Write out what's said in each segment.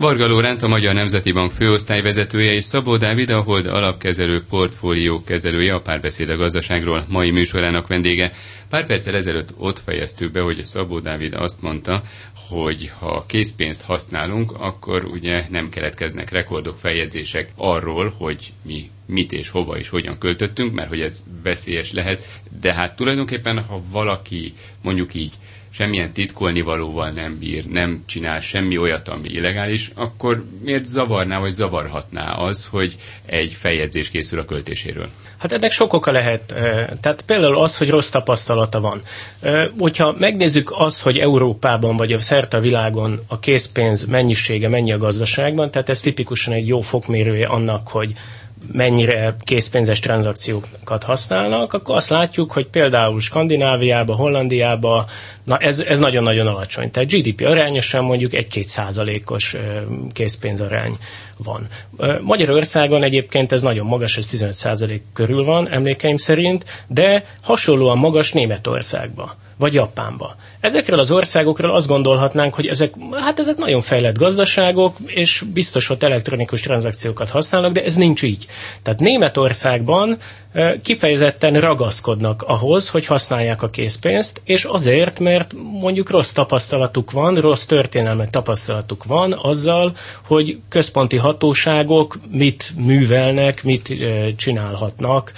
Varga Lóránt, a Magyar Nemzeti Bank főosztályvezetője és Szabó Dávid, a Hold alapkezelő portfólió kezelője a párbeszéd a gazdaságról mai műsorának vendége. Pár perccel ezelőtt ott fejeztük be, hogy Szabó Dávid azt mondta, hogy ha készpénzt használunk, akkor ugye nem keletkeznek rekordok, feljegyzések arról, hogy mi mit és hova és hogyan költöttünk, mert hogy ez veszélyes lehet. De hát tulajdonképpen, ha valaki mondjuk így semmilyen titkolni valóval nem bír, nem csinál semmi olyat, ami illegális, akkor miért zavarná vagy zavarhatná az, hogy egy feljegyzés készül a költéséről? Hát ennek sok oka lehet. Tehát például az, hogy rossz tapasztalata van. Hogyha megnézzük azt, hogy Európában vagy a szerte a világon a készpénz mennyisége mennyi a gazdaságban, tehát ez tipikusan egy jó fokmérője annak, hogy mennyire készpénzes tranzakciókat használnak, akkor azt látjuk, hogy például Skandináviában, Hollandiában, na ez, ez nagyon-nagyon alacsony. Tehát GDP arányosan mondjuk egy-két százalékos készpénzarány van. Magyarországon egyébként ez nagyon magas, ez 15 százalék körül van emlékeim szerint, de hasonlóan magas Németországban vagy Japánba. Ezekről az országokról azt gondolhatnánk, hogy ezek, hát ezek nagyon fejlett gazdaságok, és biztos ott elektronikus tranzakciókat használnak, de ez nincs így. Tehát Németországban kifejezetten ragaszkodnak ahhoz, hogy használják a készpénzt, és azért, mert mondjuk rossz tapasztalatuk van, rossz történelmi tapasztalatuk van azzal, hogy központi hatóságok mit művelnek, mit csinálhatnak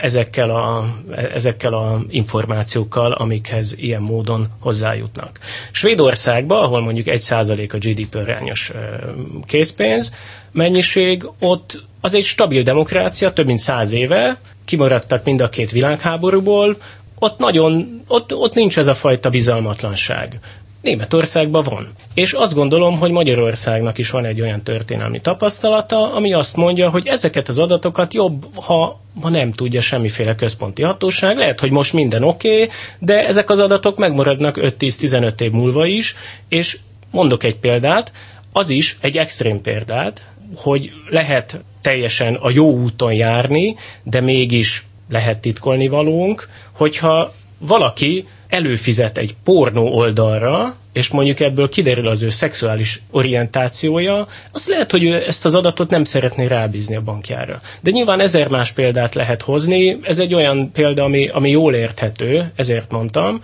ezekkel a, ezekkel a információkkal, amikhez ilyen módon hozzájutnak. Svédországban, ahol mondjuk 1% a GDP arányos készpénz mennyiség, ott az egy stabil demokrácia, több mint száz éve, kimaradtak mind a két világháborúból, ott nagyon, ott, ott nincs ez a fajta bizalmatlanság. Németországban van. És azt gondolom, hogy Magyarországnak is van egy olyan történelmi tapasztalata, ami azt mondja, hogy ezeket az adatokat jobb, ha, ha nem tudja semmiféle központi hatóság. Lehet, hogy most minden oké, okay, de ezek az adatok megmaradnak 5-10-15 év múlva is, és mondok egy példát, az is egy extrém példát, hogy lehet teljesen a jó úton járni, de mégis lehet titkolni valónk, hogyha valaki előfizet egy pornó oldalra, és mondjuk ebből kiderül az ő szexuális orientációja, az lehet, hogy ő ezt az adatot nem szeretné rábízni a bankjára. De nyilván ezer más példát lehet hozni, ez egy olyan példa, ami, ami jól érthető, ezért mondtam,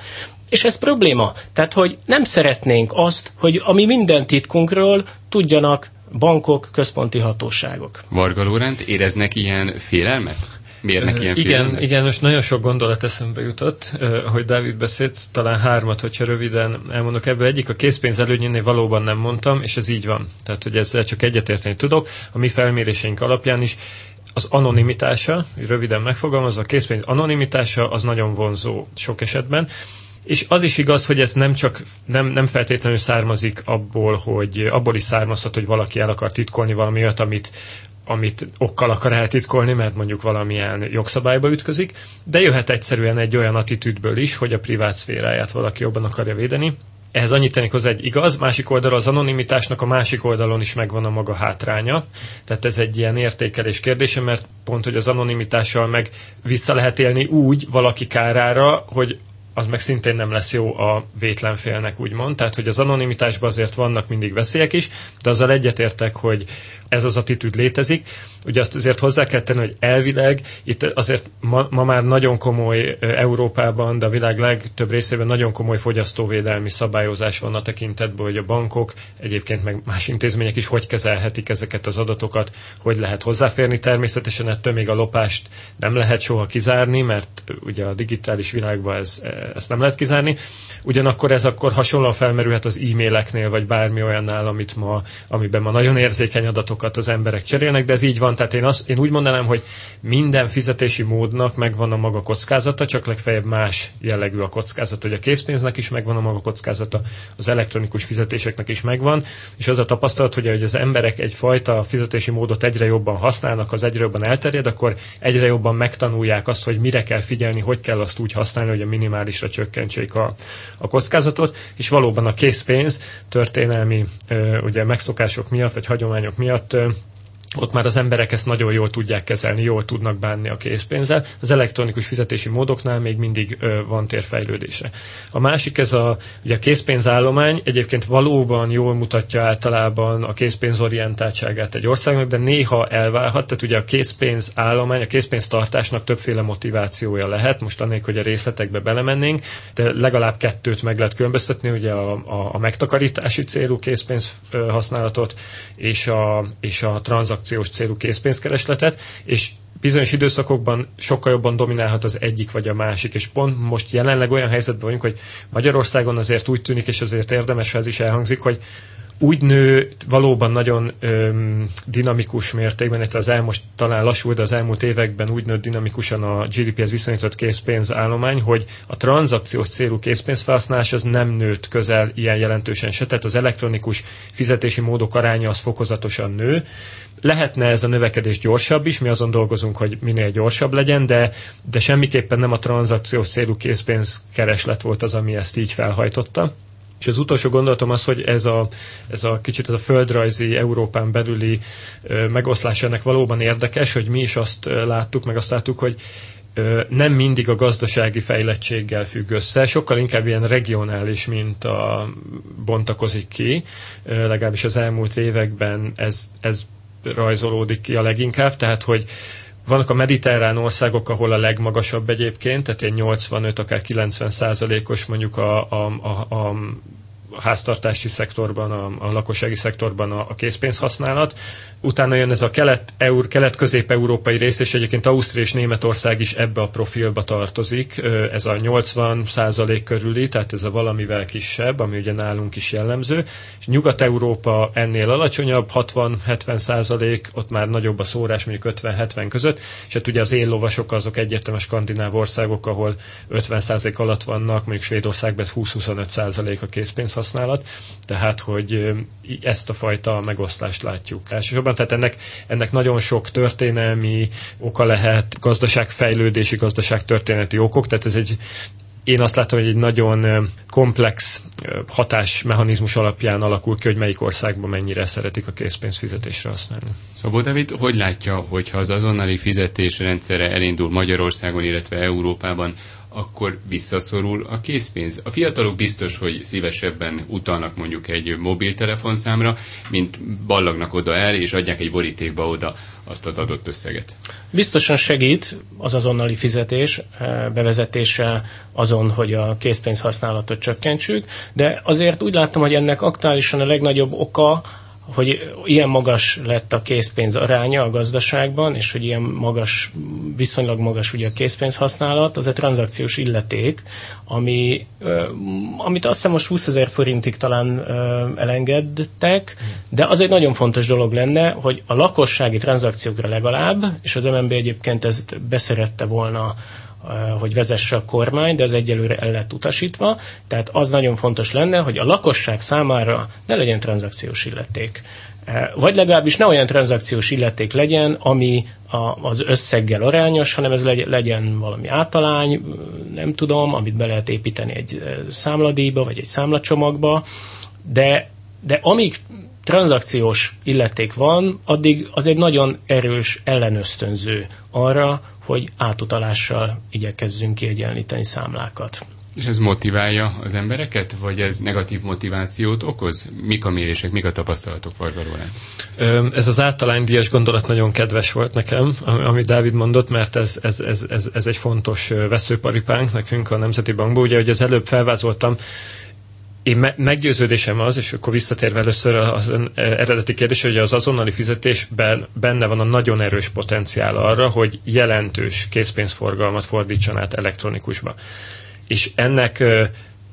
és ez probléma. Tehát, hogy nem szeretnénk azt, hogy ami minden titkunkról tudjanak bankok, központi hatóságok. Varga Lórend, éreznek ilyen félelmet? Mérnek ilyen Igen, filmnek? igen, most nagyon sok gondolat eszembe jutott, hogy Dávid beszélt, talán hármat, hogyha röviden elmondok ebből. Egyik a készpénz előnyénél valóban nem mondtam, és ez így van. Tehát, hogy ezzel csak egyetérteni tudok. A mi felméréseink alapján is az anonimitása, röviden megfogalmazva, a készpénz anonimitása az nagyon vonzó sok esetben. És az is igaz, hogy ez nem csak nem, nem feltétlenül származik abból, hogy abból is származhat, hogy valaki el akar titkolni valami olyat, amit amit okkal akar eltitkolni, mert mondjuk valamilyen jogszabályba ütközik, de jöhet egyszerűen egy olyan attitűdből is, hogy a privát szféráját valaki jobban akarja védeni. Ehhez annyit tennék hozzá egy igaz, másik oldalon az anonimitásnak a másik oldalon is megvan a maga hátránya. Tehát ez egy ilyen értékelés kérdése, mert pont, hogy az anonimitással meg vissza lehet élni úgy valaki kárára, hogy az meg szintén nem lesz jó a vétlenfélnek, úgymond. Tehát, hogy az anonimitásban azért vannak mindig veszélyek is, de azzal egyetértek, hogy ez az attitűd létezik. Ugye azt azért hozzá kell tenni, hogy elvileg itt azért ma, ma már nagyon komoly Európában, de a világ legtöbb részében nagyon komoly fogyasztóvédelmi szabályozás van a tekintetben, hogy a bankok, egyébként meg más intézmények is hogy kezelhetik ezeket az adatokat, hogy lehet hozzáférni. Természetesen ettől még a lopást nem lehet soha kizárni, mert ugye a digitális világban ez, ezt nem lehet kizárni. Ugyanakkor ez akkor hasonlóan felmerülhet az e-maileknél, vagy bármi olyannál, amit ma, amiben ma nagyon érzékeny adatokat az emberek cserélnek, de ez így van. Tehát én, azt, én úgy mondanám, hogy minden fizetési módnak megvan a maga kockázata, csak legfeljebb más jellegű a kockázat, hogy a készpénznek is megvan a maga kockázata, az elektronikus fizetéseknek is megvan, és az a tapasztalat, hogy, hogy az emberek egyfajta fizetési módot egyre jobban használnak, az egyre jobban elterjed, akkor egyre jobban megtanulják azt, hogy mire kell figyelni, hogy kell azt úgy használni, hogy a minimálisra csökkentsék a, a kockázatot, és valóban a készpénz történelmi ugye megszokások miatt, vagy hagyományok miatt att ott már az emberek ezt nagyon jól tudják kezelni, jól tudnak bánni a készpénzzel. Az elektronikus fizetési módoknál még mindig ö, van tér fejlődésre. A másik ez a, ugye a készpénzállomány egyébként valóban jól mutatja általában a készpénzorientáltságát egy országnak, de néha elválhat, tehát ugye a készpénzállomány, a készpénztartásnak többféle motivációja lehet, most annélkül, hogy a részletekbe belemennénk, de legalább kettőt meg lehet különböztetni, ugye a, a, a megtakarítási célú készpénz használatot és a, és a tranzakció tranzakciós célú készpénzkeresletet, és bizonyos időszakokban sokkal jobban dominálhat az egyik vagy a másik, és pont most jelenleg olyan helyzetben vagyunk, hogy Magyarországon azért úgy tűnik, és azért érdemes, ha ez is elhangzik, hogy úgy nő valóban nagyon öm, dinamikus mértékben, itt az elmúlt talán lassul, de az elmúlt években úgy nőtt dinamikusan a GDP-hez viszonyított készpénzállomány, hogy a tranzakciós célú készpénzfelhasználás az nem nőtt közel ilyen jelentősen se, tehát az elektronikus fizetési módok aránya az fokozatosan nő, Lehetne ez a növekedés gyorsabb is, mi azon dolgozunk, hogy minél gyorsabb legyen, de, de semmiképpen nem a tranzakciós célú készpénzkereslet volt az, ami ezt így felhajtotta. És az utolsó gondolatom az, hogy ez a, ez a kicsit ez a földrajzi Európán belüli ö, megoszlás ennek valóban érdekes, hogy mi is azt láttuk, meg azt láttuk, hogy ö, nem mindig a gazdasági fejlettséggel függ össze, sokkal inkább ilyen regionális, mint a bontakozik ki, ö, legalábbis az elmúlt években ez, ez rajzolódik ki a leginkább, tehát hogy vannak a mediterrán országok, ahol a legmagasabb egyébként, tehát ilyen 85, akár 90 százalékos mondjuk a, a, a, a háztartási szektorban, a, a lakossági szektorban a, a készpénz használat. Utána jön ez a kelet, eur, kelet-közép-európai rész, és egyébként Ausztria és Németország is ebbe a profilba tartozik. Ez a 80 százalék körüli, tehát ez a valamivel kisebb, ami ugye nálunk is jellemző. És Nyugat-Európa ennél alacsonyabb, 60-70 százalék, ott már nagyobb a szórás, mondjuk 50-70 között, és hát ugye az éllovasok azok egyértelműen skandináv országok, ahol 50 százalék alatt vannak, mondjuk Svédországban 20-25 százalék a készpénz használat, tehát hogy ezt a fajta megoszlást látjuk elsősorban, tehát ennek, ennek nagyon sok történelmi oka lehet, gazdaságfejlődési, gazdaságtörténeti okok, tehát ez egy én azt látom, hogy egy nagyon komplex hatásmechanizmus alapján alakul ki, hogy melyik országban mennyire szeretik a készpénzfizetésre használni. Szabó David, hogy látja, hogyha az azonnali fizetés rendszere elindul Magyarországon, illetve Európában, akkor visszaszorul a készpénz. A fiatalok biztos, hogy szívesebben utalnak mondjuk egy mobiltelefonszámra, mint ballagnak oda el, és adják egy borítékba oda azt az adott összeget. Biztosan segít az azonnali fizetés eh, bevezetése azon, hogy a készpénz használatot csökkentsük, de azért úgy látom, hogy ennek aktuálisan a legnagyobb oka hogy ilyen magas lett a készpénz aránya a gazdaságban, és hogy ilyen magas, viszonylag magas ugye a készpénz használat, az a tranzakciós illeték, ami, amit azt hiszem most 20 ezer forintig talán elengedtek, de az egy nagyon fontos dolog lenne, hogy a lakossági tranzakciókra legalább, és az MNB egyébként ezt beszerette volna hogy vezesse a kormány, de ez egyelőre el lett utasítva. Tehát az nagyon fontos lenne, hogy a lakosság számára ne legyen tranzakciós illeték. Vagy legalábbis ne olyan tranzakciós illeték legyen, ami a, az összeggel arányos, hanem ez legyen valami általány, nem tudom, amit be lehet építeni egy számladíjba, vagy egy számlacsomagba, de, de amíg tranzakciós illeték van, addig az egy nagyon erős ellenösztönző arra, hogy átutalással igyekezzünk kiegyenlíteni számlákat. És ez motiválja az embereket, vagy ez negatív motivációt okoz? Mik a mérések, mik a tapasztalatok, Varga Ez az általánydíjas gondolat nagyon kedves volt nekem, amit Dávid mondott, mert ez, ez, ez, ez, ez egy fontos veszőparipánk nekünk a Nemzeti Bankban. Ugye, hogy az előbb felvázoltam, én me- meggyőződésem az, és akkor visszatérve először az e, eredeti kérdés, hogy az azonnali fizetésben benne van a nagyon erős potenciál arra, hogy jelentős készpénzforgalmat fordítson át elektronikusba. És ennek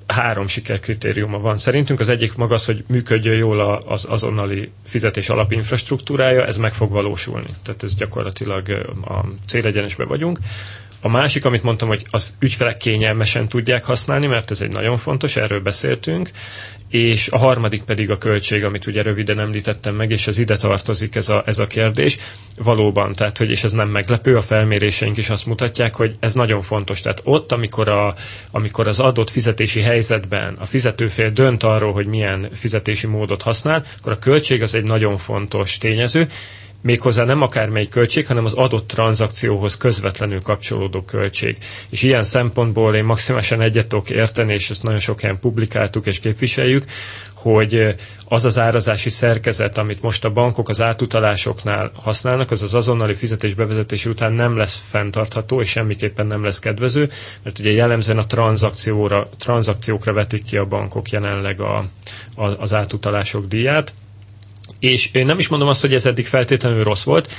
három sikerkritériuma van. Szerintünk az egyik maga az, hogy működjön jól az azonnali fizetés alapinfrastruktúrája, ez meg fog valósulni. Tehát ez gyakorlatilag a célegyenesbe vagyunk. A másik, amit mondtam, hogy az ügyfelek kényelmesen tudják használni, mert ez egy nagyon fontos, erről beszéltünk, és a harmadik pedig a költség, amit ugye röviden említettem meg, és ez ide tartozik ez a, ez a kérdés. Valóban, tehát, hogy, és ez nem meglepő, a felméréseink is azt mutatják, hogy ez nagyon fontos. Tehát ott, amikor, a, amikor az adott fizetési helyzetben a fizetőfél dönt arról, hogy milyen fizetési módot használ, akkor a költség az egy nagyon fontos tényező, méghozzá nem akármely költség, hanem az adott tranzakcióhoz közvetlenül kapcsolódó költség. És ilyen szempontból én maximálisan egyet tudok érteni, és ezt nagyon sok helyen publikáltuk és képviseljük, hogy az az árazási szerkezet, amit most a bankok az átutalásoknál használnak, az az azonnali fizetés bevezetése után nem lesz fenntartható, és semmiképpen nem lesz kedvező, mert ugye jellemzően a tranzakcióra, tranzakciókra vetik ki a bankok jelenleg a, a, az átutalások díját. És én nem is mondom azt, hogy ez eddig feltétlenül rossz volt,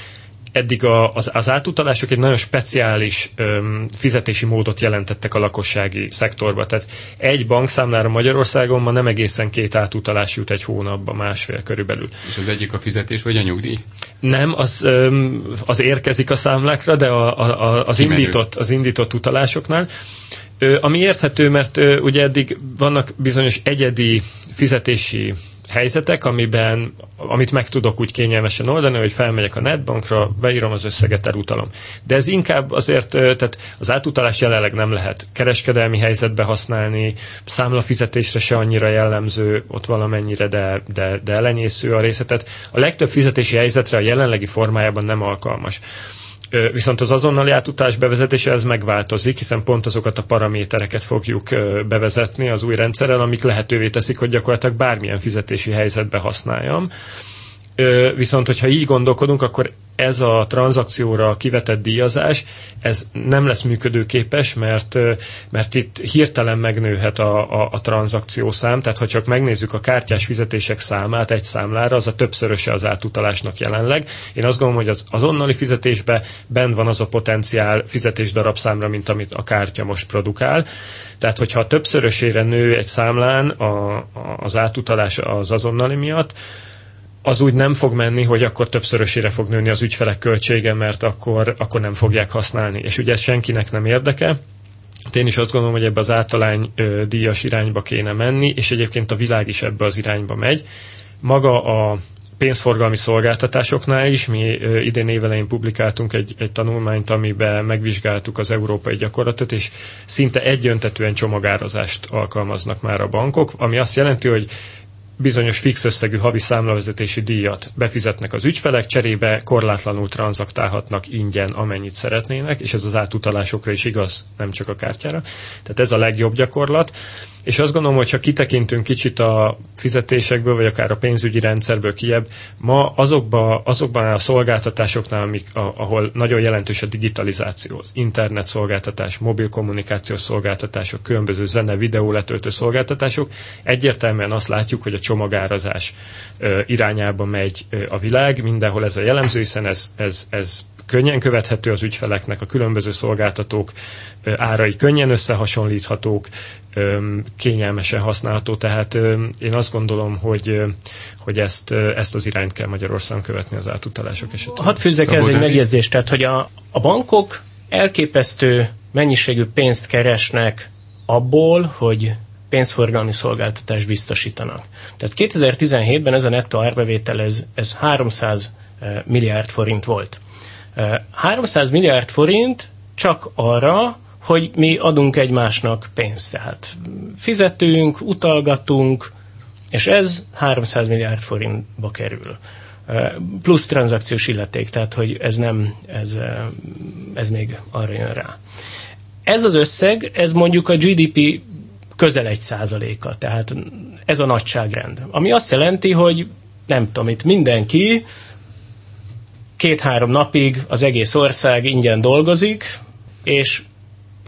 eddig a, az, az átutalások egy nagyon speciális öm, fizetési módot jelentettek a lakossági szektorba. Tehát egy bankszámlára Magyarországon ma nem egészen két átutalás jut egy hónapban, másfél körülbelül. És az egyik a fizetés vagy a nyugdíj? Nem, az, öm, az érkezik a számlákra, de a, a, az, indított, az indított utalásoknál. Ö, ami érthető, mert ö, ugye eddig vannak bizonyos egyedi fizetési helyzetek, amiben, amit meg tudok úgy kényelmesen oldani, hogy felmegyek a netbankra, beírom az összeget, elutalom. De ez inkább azért, tehát az átutalás jelenleg nem lehet kereskedelmi helyzetbe használni, számlafizetésre se annyira jellemző, ott valamennyire, de, de, de elenyésző a részletet. A legtöbb fizetési helyzetre a jelenlegi formájában nem alkalmas. Viszont az azonnali átutás bevezetése ez megváltozik, hiszen pont azokat a paramétereket fogjuk bevezetni az új rendszerrel, amik lehetővé teszik, hogy gyakorlatilag bármilyen fizetési helyzetbe használjam. Viszont, hogyha így gondolkodunk, akkor ez a tranzakcióra kivetett díjazás, ez nem lesz működőképes, mert, mert itt hirtelen megnőhet a, a, a tranzakciószám, tehát ha csak megnézzük a kártyás fizetések számát egy számlára, az a többszöröse az átutalásnak jelenleg. Én azt gondolom, hogy az azonnali fizetésben bent van az a potenciál fizetés darabszámra, mint amit a kártya most produkál. Tehát, hogyha többszörösére nő egy számlán a, a, az átutalás az azonnali miatt, az úgy nem fog menni, hogy akkor többszörösére fog nőni az ügyfelek költsége, mert akkor, akkor nem fogják használni. És ugye ez senkinek nem érdeke. Hát én is azt gondolom, hogy ebbe az általány ö, díjas irányba kéne menni, és egyébként a világ is ebbe az irányba megy. Maga a pénzforgalmi szolgáltatásoknál is, mi ö, idén évelején publikáltunk egy, egy tanulmányt, amiben megvizsgáltuk az európai gyakorlatot, és szinte egyöntetően csomagározást alkalmaznak már a bankok, ami azt jelenti, hogy bizonyos fix összegű havi számlavezetési díjat befizetnek az ügyfelek, cserébe korlátlanul tranzaktálhatnak ingyen, amennyit szeretnének, és ez az átutalásokra is igaz, nem csak a kártyára. Tehát ez a legjobb gyakorlat. És azt gondolom, hogy ha kitekintünk kicsit a fizetésekből, vagy akár a pénzügyi rendszerből kiebb, ma azokba, azokban a szolgáltatásoknál, amik, a, ahol nagyon jelentős a digitalizáció, az internet szolgáltatás, mobil kommunikációs szolgáltatások, különböző zene, videó letöltő szolgáltatások, egyértelműen azt látjuk, hogy a csomagárazás ö, irányába megy ö, a világ, mindenhol ez a jellemző, hiszen ez, ez, ez könnyen követhető az ügyfeleknek, a különböző szolgáltatók árai könnyen összehasonlíthatók, kényelmesen használható, tehát én azt gondolom, hogy, hogy ezt, ezt az irányt kell Magyarországon követni az átutalások esetében. Hadd fűzzek ez egy megjegyzést, tehát hogy a, a bankok elképesztő mennyiségű pénzt keresnek abból, hogy pénzforgalmi szolgáltatást biztosítanak. Tehát 2017-ben ez a nettó árbevétel ez, ez 300 milliárd forint volt. 300 milliárd forint csak arra, hogy mi adunk egymásnak pénzt. Tehát fizetünk, utalgatunk, és ez 300 milliárd forintba kerül. Plusz tranzakciós illeték, tehát hogy ez nem, ez, ez még arra jön rá. Ez az összeg, ez mondjuk a GDP közel egy százaléka, tehát ez a nagyságrend. Ami azt jelenti, hogy nem tudom, itt mindenki két-három napig az egész ország ingyen dolgozik, és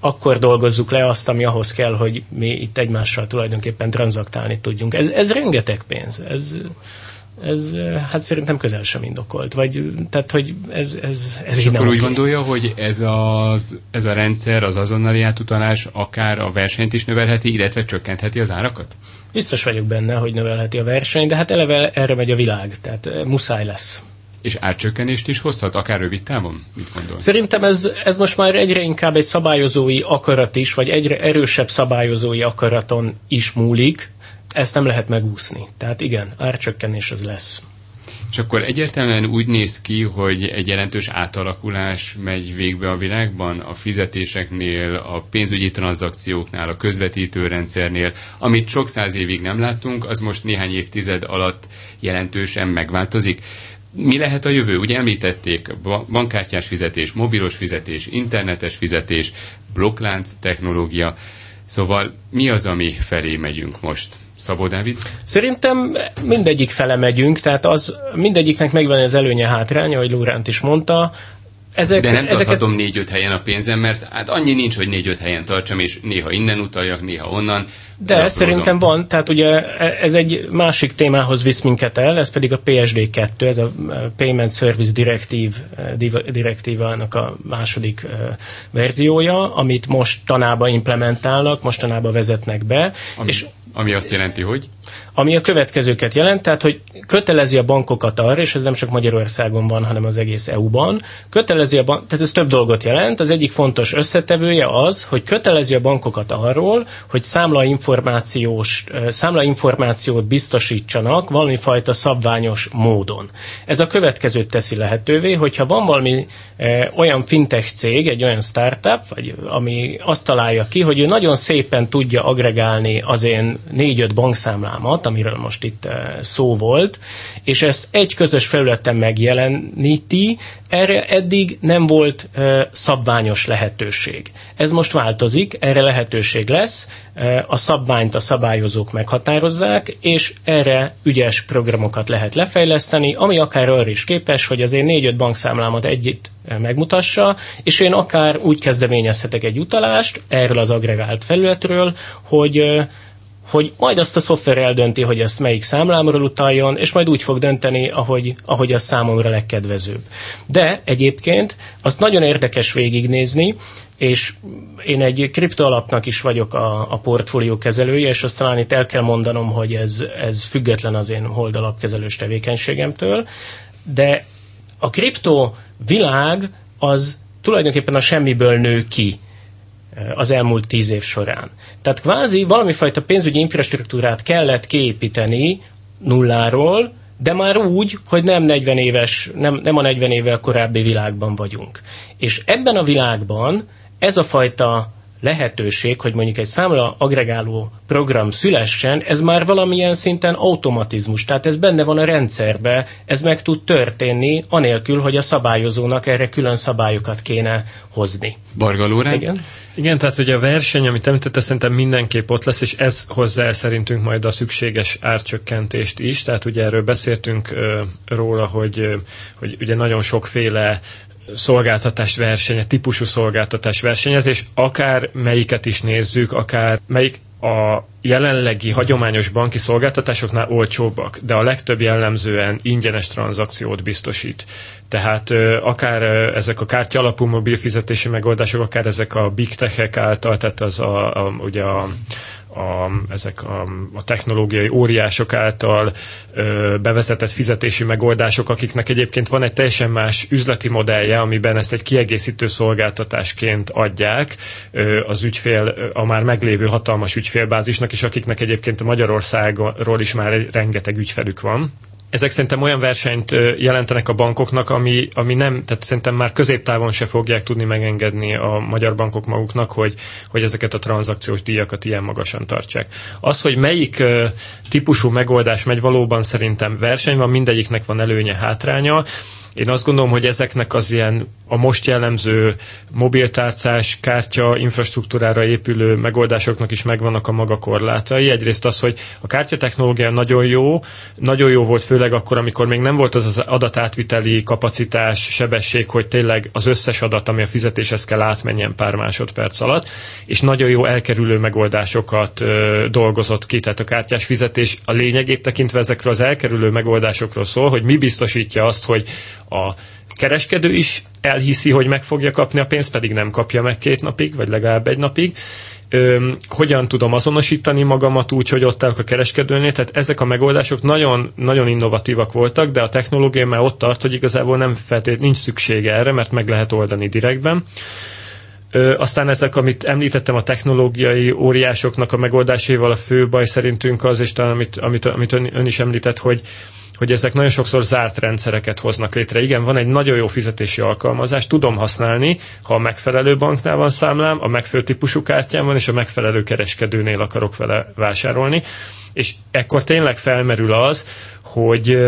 akkor dolgozzuk le azt, ami ahhoz kell, hogy mi itt egymással tulajdonképpen tranzaktálni tudjunk. Ez, ez rengeteg pénz. Ez, ez hát szerintem közel sem indokolt. Vagy, tehát, hogy ez, ez, ez És akkor úgy gondolja, hogy ez, az, ez a rendszer, az azonnali átutalás akár a versenyt is növelheti, illetve csökkentheti az árakat? Biztos vagyok benne, hogy növelheti a versenyt, de hát eleve erre megy a világ, tehát muszáj lesz. És árcsökkenést is hozhat, akár rövid távon? Mit gondol? Szerintem ez, ez most már egyre inkább egy szabályozói akarat is, vagy egyre erősebb szabályozói akaraton is múlik. Ezt nem lehet megúszni. Tehát igen, árcsökkenés az lesz. És akkor egyértelműen úgy néz ki, hogy egy jelentős átalakulás megy végbe a világban, a fizetéseknél, a pénzügyi tranzakcióknál, a közvetítőrendszernél, amit sok száz évig nem láttunk, az most néhány évtized alatt jelentősen megváltozik mi lehet a jövő? Ugye említették bankkártyás fizetés, mobilos fizetés, internetes fizetés, blokklánc technológia. Szóval mi az, ami felé megyünk most? Szabó Dávid? Szerintem mindegyik fele megyünk, tehát az mindegyiknek megvan az előnye hátránya, ahogy Lóránt is mondta. Ezek, De nem ezeket... tarthatom négy-öt helyen a pénzem, mert hát annyi nincs, hogy négy-öt helyen tartsam, és néha innen utaljak, néha onnan. De Laprózom. szerintem van, tehát ugye ez egy másik témához visz minket el, ez pedig a PSD2, ez a Payment Service Directive, direktívának a második verziója, amit most tanába implementálnak, mostanában vezetnek be. Ami, és, ami azt jelenti, hogy? Ami a következőket jelent, tehát hogy kötelezi a bankokat arra, és ez nem csak Magyarországon van, hanem az egész EU-ban, kötelezi a bank, tehát ez több dolgot jelent. Az egyik fontos összetevője az, hogy kötelezi a bankokat arról, hogy számlainformációs, számlainformációt biztosítsanak valami fajta szabványos módon. Ez a következőt teszi lehetővé, hogyha van valami e, olyan fintech cég, egy olyan startup, vagy ami azt találja ki, hogy ő nagyon szépen tudja agregálni az én négy-öt bankszámlámat, amiről most itt eh, szó volt, és ezt egy közös felületen megjeleníti, erre eddig nem volt eh, szabványos lehetőség. Ez most változik, erre lehetőség lesz, eh, a szabványt a szabályozók meghatározzák, és erre ügyes programokat lehet lefejleszteni, ami akár arra is képes, hogy az én négy-öt bankszámlámat együtt megmutassa, és én akár úgy kezdeményezhetek egy utalást erről az agregált felületről, hogy hogy majd azt a szoftver eldönti, hogy ezt melyik számlámról utaljon, és majd úgy fog dönteni, ahogy, ahogy az számomra legkedvezőbb. De egyébként azt nagyon érdekes végignézni, és én egy kriptoalapnak is vagyok a, a portfólió kezelője, és azt talán itt el kell mondanom, hogy ez, ez független az én holdalapkezelős tevékenységemtől, de a kripto világ az tulajdonképpen a semmiből nő ki az elmúlt tíz év során. Tehát kvázi valami fajta pénzügyi infrastruktúrát kellett kiépíteni nulláról, de már úgy, hogy nem 40 éves, nem, nem a 40 évvel korábbi világban vagyunk. És ebben a világban ez a fajta lehetőség, hogy mondjuk egy számla agregáló program szülessen, ez már valamilyen szinten automatizmus, tehát ez benne van a rendszerbe, ez meg tud történni, anélkül, hogy a szabályozónak erre külön szabályokat kéne hozni. Barga Lórán? Igen? Igen, tehát ugye a verseny, amit említette, szerintem mindenképp ott lesz, és ez hozzá el szerintünk majd a szükséges árcsökkentést is. Tehát ugye erről beszéltünk ö, róla, hogy, ö, hogy ugye nagyon sokféle szolgáltatás versenye, típusú szolgáltatás versenyezés, akár melyiket is nézzük, akár melyik a jelenlegi hagyományos banki szolgáltatásoknál olcsóbbak, de a legtöbb jellemzően ingyenes tranzakciót biztosít. Tehát akár ezek a kártya alapú mobil fizetési megoldások, akár ezek a big tech által, tehát az a, a, ugye a, a, ezek a, a technológiai óriások által ö, bevezetett fizetési megoldások, akiknek egyébként van egy teljesen más üzleti modellje, amiben ezt egy kiegészítő szolgáltatásként adják ö, az ügyfél, a már meglévő hatalmas ügyfélbázisnak, és akiknek egyébként Magyarországról is már rengeteg ügyfelük van ezek szerintem olyan versenyt jelentenek a bankoknak, ami, ami nem, tehát szerintem már középtávon se fogják tudni megengedni a magyar bankok maguknak, hogy, hogy ezeket a tranzakciós díjakat ilyen magasan tartsák. Az, hogy melyik típusú megoldás megy, valóban szerintem verseny van, mindegyiknek van előnye, hátránya. Én azt gondolom, hogy ezeknek az ilyen a most jellemző mobiltárcás, kártya infrastruktúrára épülő megoldásoknak is megvannak a maga korlátai. Egyrészt az, hogy a kártyatechnológia nagyon jó, nagyon jó volt főleg akkor, amikor még nem volt az az adatátviteli kapacitás, sebesség, hogy tényleg az összes adat, ami a fizetéshez kell átmenjen pár másodperc alatt, és nagyon jó elkerülő megoldásokat ö, dolgozott ki. Tehát a kártyás fizetés a lényegét tekintve ezekről az elkerülő megoldásokról szól, hogy mi biztosítja azt, hogy a kereskedő is elhiszi, hogy meg fogja kapni a pénzt, pedig nem kapja meg két napig, vagy legalább egy napig. Ö, hogyan tudom azonosítani magamat úgy, hogy ott állok a kereskedőnél. Tehát ezek a megoldások nagyon, nagyon innovatívak voltak, de a technológia már ott tart, hogy igazából nem feltétlenül nincs szüksége erre, mert meg lehet oldani direktben. Ö, aztán ezek, amit említettem, a technológiai óriásoknak a megoldásaival a fő baj szerintünk az, és talán amit, amit, amit ön, ön is említett, hogy, hogy ezek nagyon sokszor zárt rendszereket hoznak létre. Igen, van egy nagyon jó fizetési alkalmazás, tudom használni, ha a megfelelő banknál van számlám, a megfelelő típusú kártyám van, és a megfelelő kereskedőnél akarok vele vásárolni. És ekkor tényleg felmerül az, hogy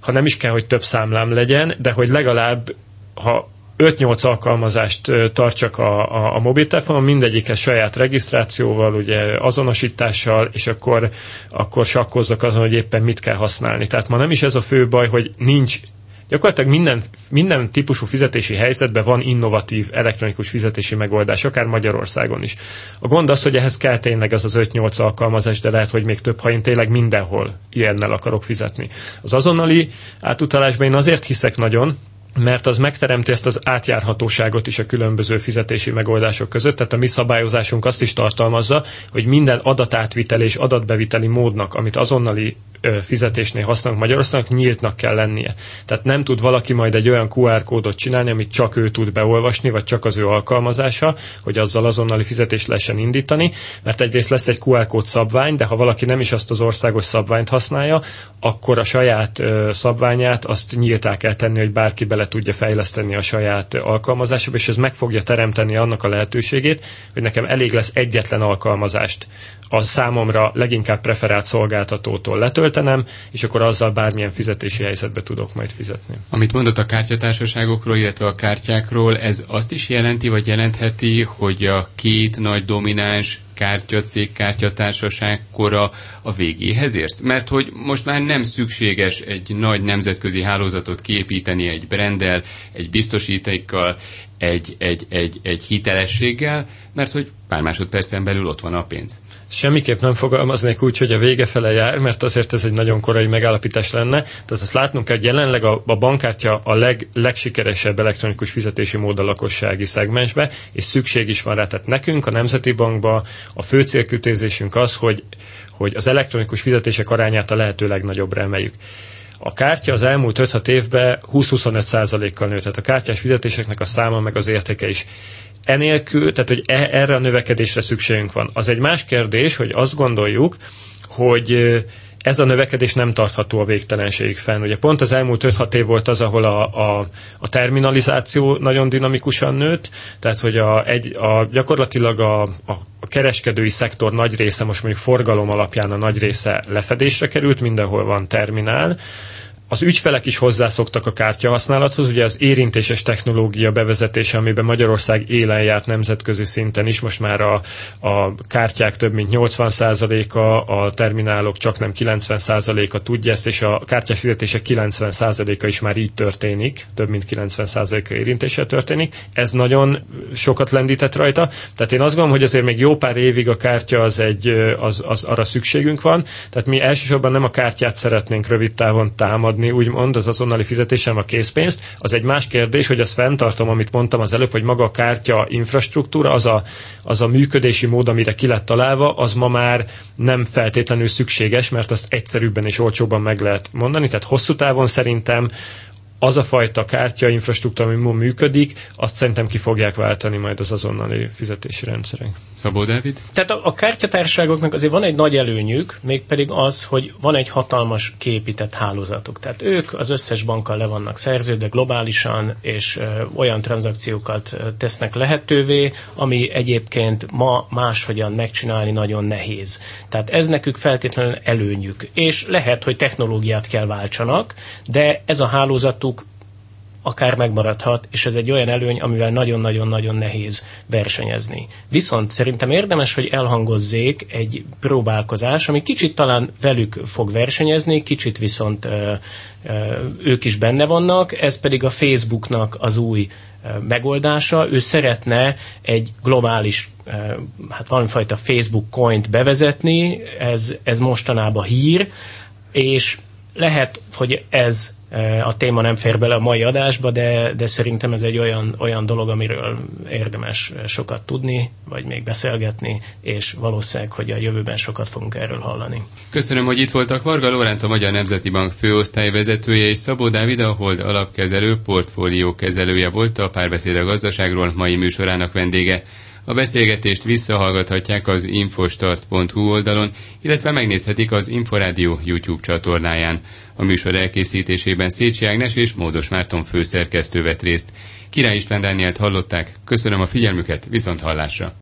ha nem is kell, hogy több számlám legyen, de hogy legalább, ha 5-8 alkalmazást tartsak a, a, a mobiltelefonon, mindegyikhez saját regisztrációval, ugye azonosítással, és akkor, akkor sakkozzak azon, hogy éppen mit kell használni. Tehát ma nem is ez a fő baj, hogy nincs Gyakorlatilag minden, minden típusú fizetési helyzetben van innovatív elektronikus fizetési megoldás, akár Magyarországon is. A gond az, hogy ehhez kell tényleg az az 5-8 alkalmazás, de lehet, hogy még több, ha én tényleg mindenhol ilyennel akarok fizetni. Az azonnali átutalásban én azért hiszek nagyon, mert az megteremti ezt az átjárhatóságot is a különböző fizetési megoldások között, tehát a mi szabályozásunk azt is tartalmazza, hogy minden adatátviteli és adatbeviteli módnak, amit azonnali fizetésnél használunk Magyarországnak, nyíltnak kell lennie. Tehát nem tud valaki majd egy olyan QR kódot csinálni, amit csak ő tud beolvasni, vagy csak az ő alkalmazása, hogy azzal azonnali fizetést lehessen indítani, mert egyrészt lesz egy QR kód szabvány, de ha valaki nem is azt az országos szabványt használja, akkor a saját szabványát azt nyíltá kell tenni, hogy bárki bele tudja fejleszteni a saját alkalmazásába, és ez meg fogja teremteni annak a lehetőségét, hogy nekem elég lesz egyetlen alkalmazást a számomra leginkább preferált szolgáltatótól letöltenem, és akkor azzal bármilyen fizetési helyzetbe tudok majd fizetni. Amit mondott a kártyatársaságokról, illetve a kártyákról, ez azt is jelenti, vagy jelentheti, hogy a két nagy domináns kártyacég, kártyatársaság kora a végéhez ért? Mert hogy most már nem szükséges egy nagy nemzetközi hálózatot képíteni egy brendel, egy biztosítékkal, egy, egy, egy, egy hitelességgel, mert hogy pár másodpercen belül ott van a pénz. Semmiképp nem fogalmaznék úgy, hogy a vége fele jár, mert azért ez egy nagyon korai megállapítás lenne. Tehát azt látnunk kell, hogy jelenleg a, a bankkártya a leg, legsikeresebb elektronikus fizetési mód a lakossági szegmensbe, és szükség is van rá. Tehát nekünk a Nemzeti Bankba a fő célkütézésünk az, hogy, hogy az elektronikus fizetések arányát a lehető legnagyobbra emeljük. A kártya az elmúlt 5-6 évben 20-25 százalékkal nőtt, tehát a kártyás fizetéseknek a száma meg az értéke is enélkül, tehát hogy e, erre a növekedésre szükségünk van. Az egy más kérdés, hogy azt gondoljuk, hogy ez a növekedés nem tartható a végtelenségig fenn. Ugye pont az elmúlt 5-6 év volt az, ahol a, a, a terminalizáció nagyon dinamikusan nőtt, tehát hogy a, egy, a, gyakorlatilag a, a, a kereskedői szektor nagy része, most mondjuk forgalom alapján a nagy része lefedésre került, mindenhol van terminál, az ügyfelek is hozzászoktak a kártya használathoz, ugye az érintéses technológia bevezetése, amiben Magyarország élen járt nemzetközi szinten is, most már a, a kártyák több mint 80%-a, a terminálok csak nem 90%-a tudja ezt, és a kártyás fizetése 90%-a is már így történik, több mint 90%-a érintése történik. Ez nagyon sokat lendített rajta. Tehát én azt gondolom, hogy azért még jó pár évig a kártya az egy, az, az arra szükségünk van. Tehát mi elsősorban nem a kártyát szeretnénk rövid távon támadni, adni, úgymond az azonnali fizetésem a készpénzt. Az egy más kérdés, hogy azt fenntartom, amit mondtam az előbb, hogy maga a kártya infrastruktúra, az a, az a működési mód, amire ki lett találva, az ma már nem feltétlenül szükséges, mert azt egyszerűbben és olcsóbban meg lehet mondani. Tehát hosszú távon szerintem az a fajta kártya infrastruktúra, ami ma működik, azt szerintem ki fogják váltani majd az azonnali fizetési rendszerek. Szabó Dávid? Tehát a, a kártyatársaságoknak azért van egy nagy előnyük, mégpedig az, hogy van egy hatalmas képített hálózatuk. Tehát ők az összes bankkal le vannak szerződve globálisan, és ö, olyan tranzakciókat tesznek lehetővé, ami egyébként ma máshogyan megcsinálni nagyon nehéz. Tehát ez nekük feltétlenül előnyük. És lehet, hogy technológiát kell váltsanak, de ez a hálózatuk akár megmaradhat, és ez egy olyan előny, amivel nagyon-nagyon-nagyon nehéz versenyezni. Viszont szerintem érdemes, hogy elhangozzék egy próbálkozás, ami kicsit talán velük fog versenyezni, kicsit viszont ö, ö, ők is benne vannak, ez pedig a Facebooknak az új megoldása. Ő szeretne egy globális, hát valamifajta Facebook coint bevezetni, ez, ez mostanában hír, és lehet, hogy ez a téma nem fér bele a mai adásba, de, de szerintem ez egy olyan, olyan dolog, amiről érdemes sokat tudni, vagy még beszélgetni, és valószínűleg, hogy a jövőben sokat fogunk erről hallani. Köszönöm, hogy itt voltak. Varga Lóránt, a Magyar Nemzeti Bank főosztályvezetője, és Szabó Dávid, a Hold alapkezelő, portfólió kezelője volt a párbeszéd a gazdaságról mai műsorának vendége. A beszélgetést visszahallgathatják az infostart.hu oldalon, illetve megnézhetik az Inforádió YouTube csatornáján. A műsor elkészítésében Szécsi Ágnes és Módos Márton főszerkesztő vett részt. Király István Dánielt hallották, köszönöm a figyelmüket, viszont hallásra!